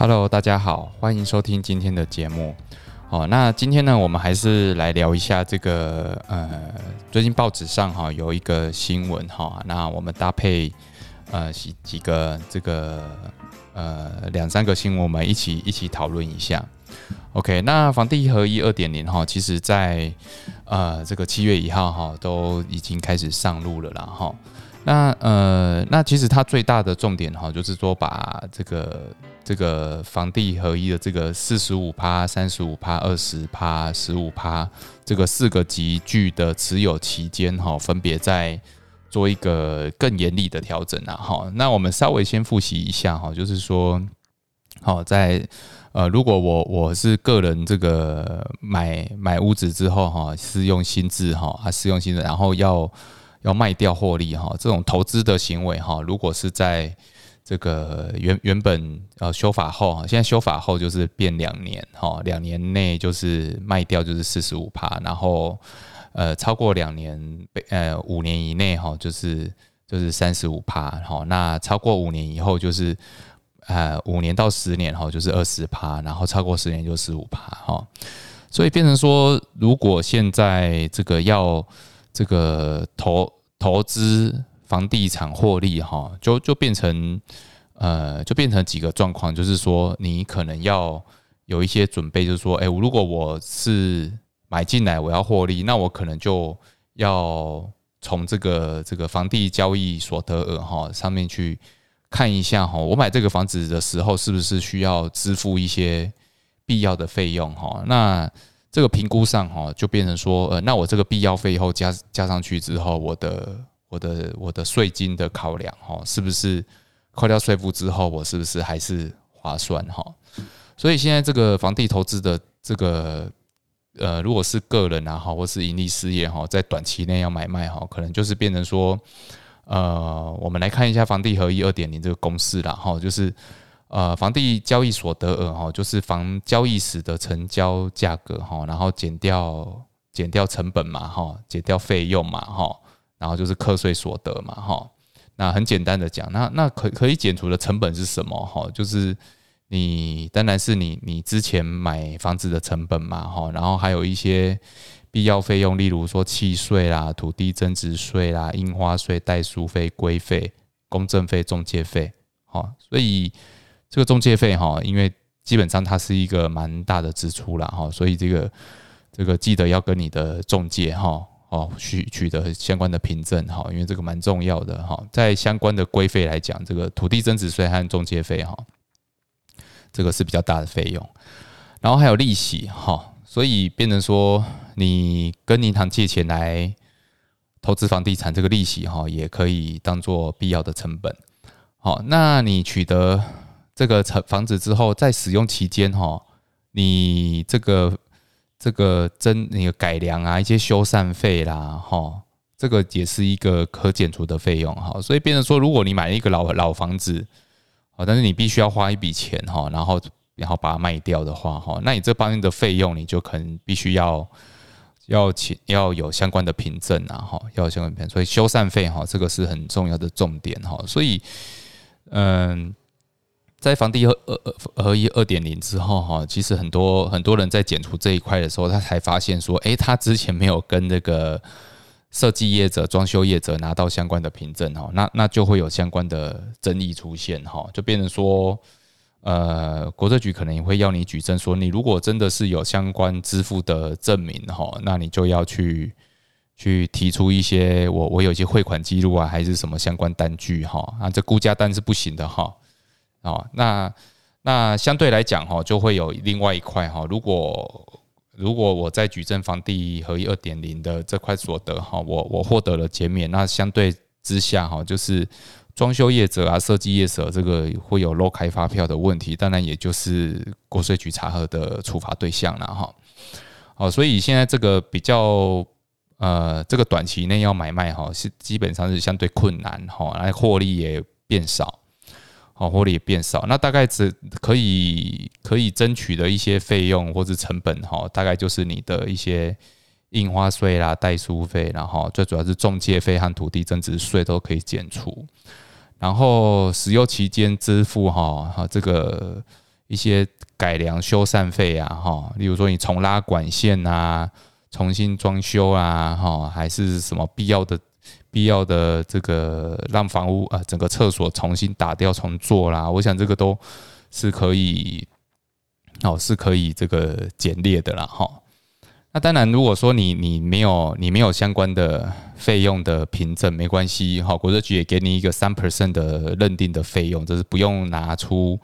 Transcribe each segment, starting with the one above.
Hello，大家好，欢迎收听今天的节目。哦，那今天呢，我们还是来聊一下这个呃，最近报纸上哈有一个新闻哈，那我们搭配呃几几个这个呃两三个新闻，我们一起一起讨论一下。OK，那房地合一二点零哈，其实在呃这个七月一号哈都已经开始上路了啦哈。那呃那其实它最大的重点哈，就是说把这个这个房地合一的这个四十五趴、三十五趴、二十趴、十五趴这个四个集聚的持有期间哈，分别在做一个更严厉的调整啊哈。那我们稍微先复习一下哈，就是说好在。呃，如果我我是个人这个买买屋子之后哈，是用新制哈，啊是用新制，然后要要卖掉获利哈，这种投资的行为哈，如果是在这个原原本呃修法后哈，现在修法后就是变两年哈，两年内就是卖掉就是四十五趴，然后呃超过两年被呃五年以内哈，就是就是三十五趴哈，那超过五年以后就是。呃，五年到十年哈，就是二十趴，然后超过十年就十五趴哈，所以变成说，如果现在这个要这个投投资房地产获利哈，就就变成呃，就变成几个状况，就是说你可能要有一些准备，就是说，哎，如果我是买进来我要获利，那我可能就要从这个这个房地交易所得额哈上面去。看一下哈，我买这个房子的时候是不是需要支付一些必要的费用哈？那这个评估上哈，就变成说，呃，那我这个必要费以后加加上去之后，我的我的我的税金的考量哈，是不是扣掉税负之后，我是不是还是划算哈？所以现在这个房地投资的这个呃，如果是个人啊哈，或是盈利事业哈，在短期内要买卖哈，可能就是变成说。呃，我们来看一下房地合一二点零这个公式啦，哈，就是呃，房地交易所得额哈，就是房交易时的成交价格哈，然后减掉减掉成本嘛，哈，减掉费用嘛，哈，然后就是课税所得嘛，哈，那很简单的讲，那那可可以减除的成本是什么？哈，就是你当然是你你之前买房子的成本嘛，哈，然后还有一些。必要费用，例如说契税啦、土地增值税啦、印花税、代书费、规费、公证费、中介费，好，所以这个中介费哈，因为基本上它是一个蛮大的支出啦，哈，所以这个这个记得要跟你的中介哈，哦取取得相关的凭证哈，因为这个蛮重要的哈，在相关的规费来讲，这个土地增值税和中介费哈，这个是比较大的费用，然后还有利息哈。所以变成说，你跟银行借钱来投资房地产，这个利息哈，也可以当做必要的成本。好，那你取得这个成房子之后，在使用期间哈，你这个这个增那个改良啊，一些修缮费啦，哈，这个也是一个可减除的费用哈。所以变成说，如果你买一个老老房子，哦，但是你必须要花一笔钱哈，然后。然后把它卖掉的话，哈，那你这方面的费用，你就可能必须要要请要有相关的凭证啊，哈，要有相关凭证。所以修缮费，哈，这个是很重要的重点，哈。所以，嗯，在房地二二二一二点零之后，哈，其实很多很多人在减除这一块的时候，他才发现说，诶，他之前没有跟那个设计业者、装修业者拿到相关的凭证，哈，那那就会有相关的争议出现，哈，就变成说。呃，国税局可能也会要你举证，说你如果真的是有相关支付的证明哈，那你就要去去提出一些我我有一些汇款记录啊，还是什么相关单据哈啊，这估价单是不行的哈哦，那那相对来讲哈，就会有另外一块哈，如果如果我在举证房地合一二点零的这块所得哈，我我获得了减免，那相对之下哈，就是。装修业者啊，设计业者，这个会有漏开发票的问题，当然也就是国税局查核的处罚对象了哈。好，所以现在这个比较呃，这个短期内要买卖哈，是基本上是相对困难哈，来获利也变少，好，获利也变少。那大概只可以可以争取的一些费用或者成本哈，大概就是你的一些。印花税啦、代书费，然后最主要是中介费和土地增值税都可以减除。然后使用期间支付哈，哈这个一些改良修缮费啊，哈，例如说你重拉管线啊，重新装修啊，哈，还是什么必要的必要的这个让房屋啊整个厕所重新打掉重做啦，我想这个都是可以，哦，是可以这个简略的啦，哈。那当然，如果说你你没有你没有相关的费用的凭证，没关系，哈，国税局也给你一个三 percent 的认定的费用，这是不用拿出。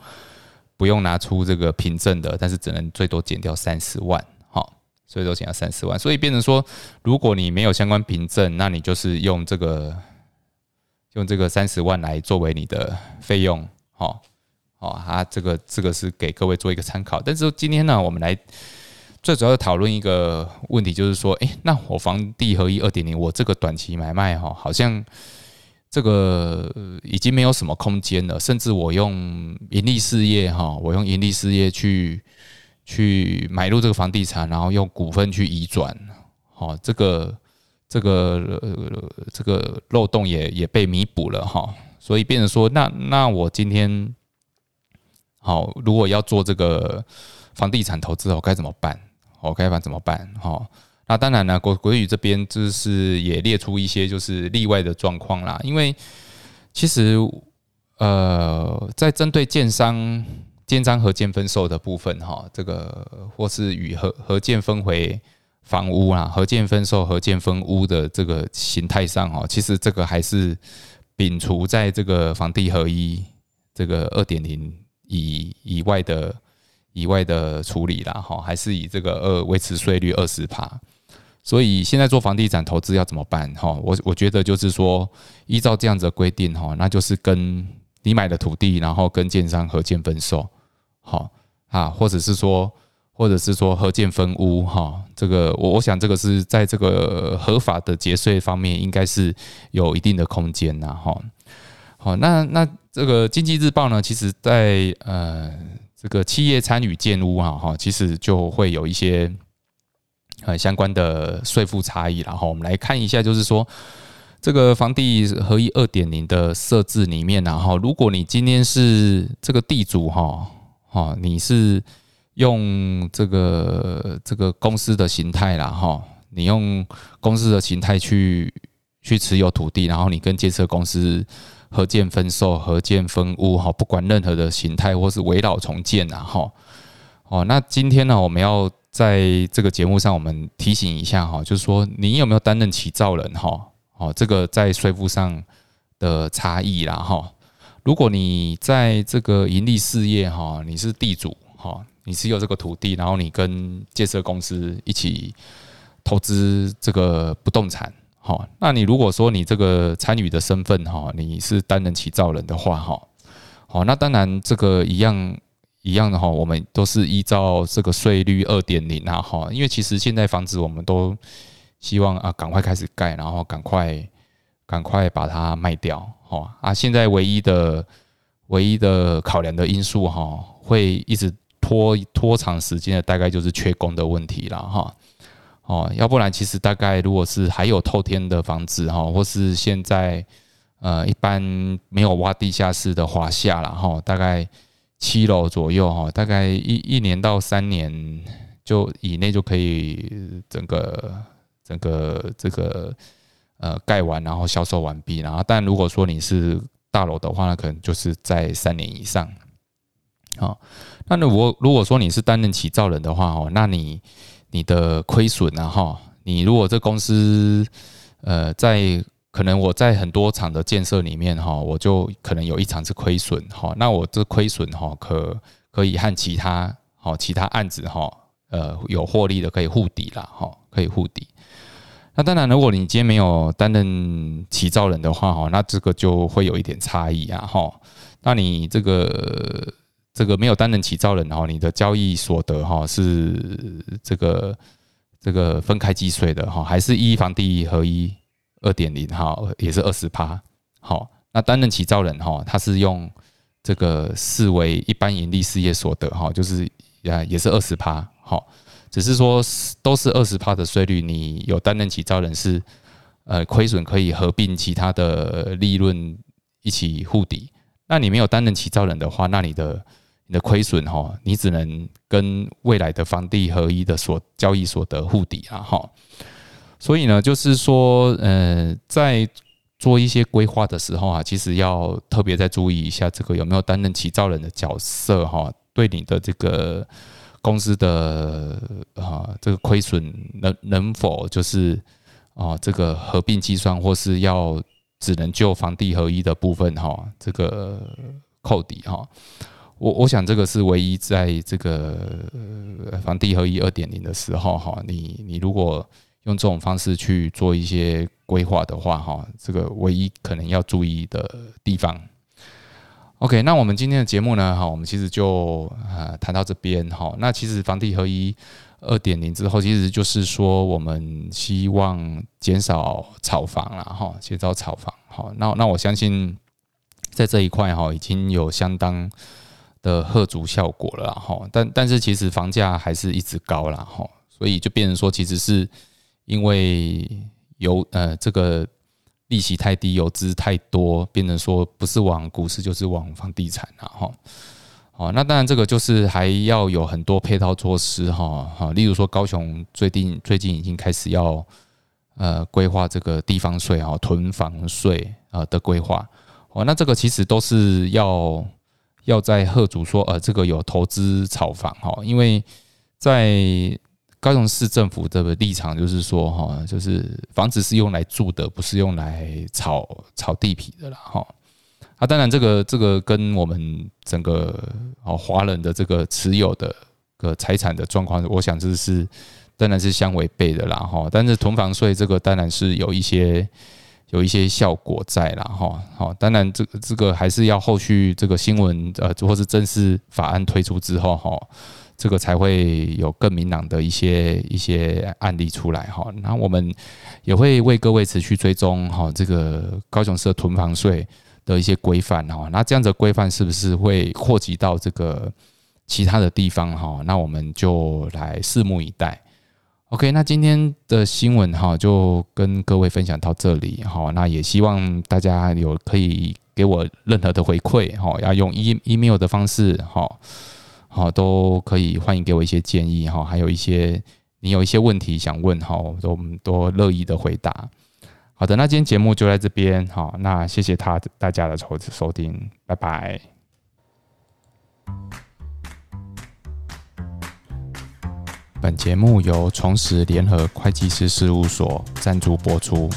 不用拿出这个凭证的，但是只能最多减掉三十万，所以都减掉三十万，所以变成说，如果你没有相关凭证，那你就是用这个用这个三十万来作为你的费用，好，好，啊，这个这个是给各位做一个参考。但是今天呢，我们来最主要的讨论一个问题，就是说，诶，那我房地合一二点零，我这个短期买卖哈，好像。这个已经没有什么空间了，甚至我用盈利事业哈，我用盈利事业去去买入这个房地产，然后用股份去移转，好，这个这个这个漏洞也也被弥补了哈，所以变成说，那那我今天好，如果要做这个房地产投资，我该怎么办？我该怎么办？哈？那当然呢，国国语这边就是也列出一些就是例外的状况啦。因为其实呃，在针对建商、建商和建分售的部分哈，这个或是与合合建分回房屋啊、合建分售、合建分屋的这个形态上哈，其实这个还是摒除在这个房地合一这个二点零以以外的以外的处理啦哈，还是以这个二维持税率二十趴。所以现在做房地产投资要怎么办？哈，我我觉得就是说，依照这样子的规定，哈，那就是跟你买的土地，然后跟建商合建分售，好啊，或者是说，或者是说合建分屋，哈，这个我我想这个是在这个合法的节税方面，应该是有一定的空间呐，哈，好，那那这个经济日报呢，其实在呃这个企业参与建屋啊，哈，其实就会有一些。呃，相关的税负差异，然后我们来看一下，就是说这个房地合一二点零的设置里面，然后如果你今天是这个地主哈，哦，你是用这个这个公司的形态啦，哈，你用公司的形态去去持有土地，然后你跟建设公司合建分售、合建分屋，哈，不管任何的形态或是围绕重建啊，哈，哦，那今天呢，我们要。在这个节目上，我们提醒一下哈，就是说你有没有担任起造人哈？哦，这个在税负上的差异啦哈。如果你在这个盈利事业哈，你是地主哈，你持有这个土地，然后你跟建设公司一起投资这个不动产哈，那你如果说你这个参与的身份哈，你是担任起造人的话哈，好，那当然这个一样。一样的哈，我们都是依照这个税率二点零啊哈，因为其实现在房子我们都希望啊赶快开始盖，然后赶快赶快把它卖掉好啊，现在唯一的唯一的考量的因素哈，会一直拖拖长时间的，大概就是缺工的问题了哈哦，要不然其实大概如果是还有透天的房子哈，或是现在呃一般没有挖地下室的华夏了哈，大概。七楼左右哈，大概一一年到三年就以内就可以整个整个这个呃盖完，然后销售完毕。然后，但如果说你是大楼的话，那可能就是在三年以上。好，那如果如果说你是担任起造人的话哦，那你你的亏损啊哈，你如果这公司呃在可能我在很多场的建设里面哈，我就可能有一场是亏损哈，那我这亏损哈可可以和其他好其他案子哈，呃有获利的可以互抵了哈，可以互抵。那当然，如果你今天没有担任起造人的话哈，那这个就会有一点差异啊哈。那你这个这个没有担任起造人哈，你的交易所得哈是这个这个分开计税的哈，还是一房地合一？二点零哈也是二十趴，好，那担任起造人哈，他是用这个视为一般盈利事业所得哈，就是啊也是二十趴，好，只是说都是二十趴的税率，你有担任起造人是呃亏损可以合并其他的利润一起互抵，那你没有担任起造人的话，那你的你的亏损哈，你只能跟未来的房地合一的所交易所得互抵啊哈。所以呢，就是说，呃，在做一些规划的时候啊，其实要特别再注意一下，这个有没有担任起造人的角色哈，对你的这个公司的啊这个亏损能能否就是啊这个合并计算，或是要只能就房地合一的部分哈，这个扣抵哈。我我想这个是唯一在这个房地合一二点零的时候哈，你你如果用这种方式去做一些规划的话，哈，这个唯一可能要注意的地方。OK，那我们今天的节目呢，哈，我们其实就呃谈到这边，哈。那其实房地合一二点零之后，其实就是说我们希望减少炒房了，哈，减少炒房，好。那那我相信在这一块哈，已经有相当的贺足效果了，哈。但但是其实房价还是一直高了，哈，所以就变成说其实是。因为有呃这个利息太低，游资太多，变成说不是往股市就是往房地产了哈。好，那当然这个就是还要有很多配套措施哈。好，例如说高雄最近最近已经开始要呃规划这个地方税哈，囤房税啊的规划。哦，那这个其实都是要要在贺主说呃这个有投资炒房哈，因为在高雄市政府的立场就是说，哈，就是房子是用来住的，不是用来炒炒地皮的啦，哈。啊，当然这个这个跟我们整个哦华人的这个持有的个财产的状况，我想这是当然是相违背的啦，哈。但是囤房税这个当然是有一些有一些效果在啦，哈。好，当然这个这个还是要后续这个新闻呃，或是正式法案推出之后，哈。这个才会有更明朗的一些一些案例出来哈，那我们也会为各位持续追踪哈，这个高雄市的囤房税的一些规范哈，那这样子规范是不是会扩及到这个其他的地方哈？那我们就来拭目以待。OK，那今天的新闻哈就跟各位分享到这里哈，那也希望大家有可以给我任何的回馈哈，要用 e email 的方式哈。好，都可以欢迎给我一些建议哈，还有一些你有一些问题想问哈，我都都乐意的回答。好的，那今天节目就在这边好，那谢谢他大家的收收听，拜拜。本节目由重实联合会计师事务所赞助播出。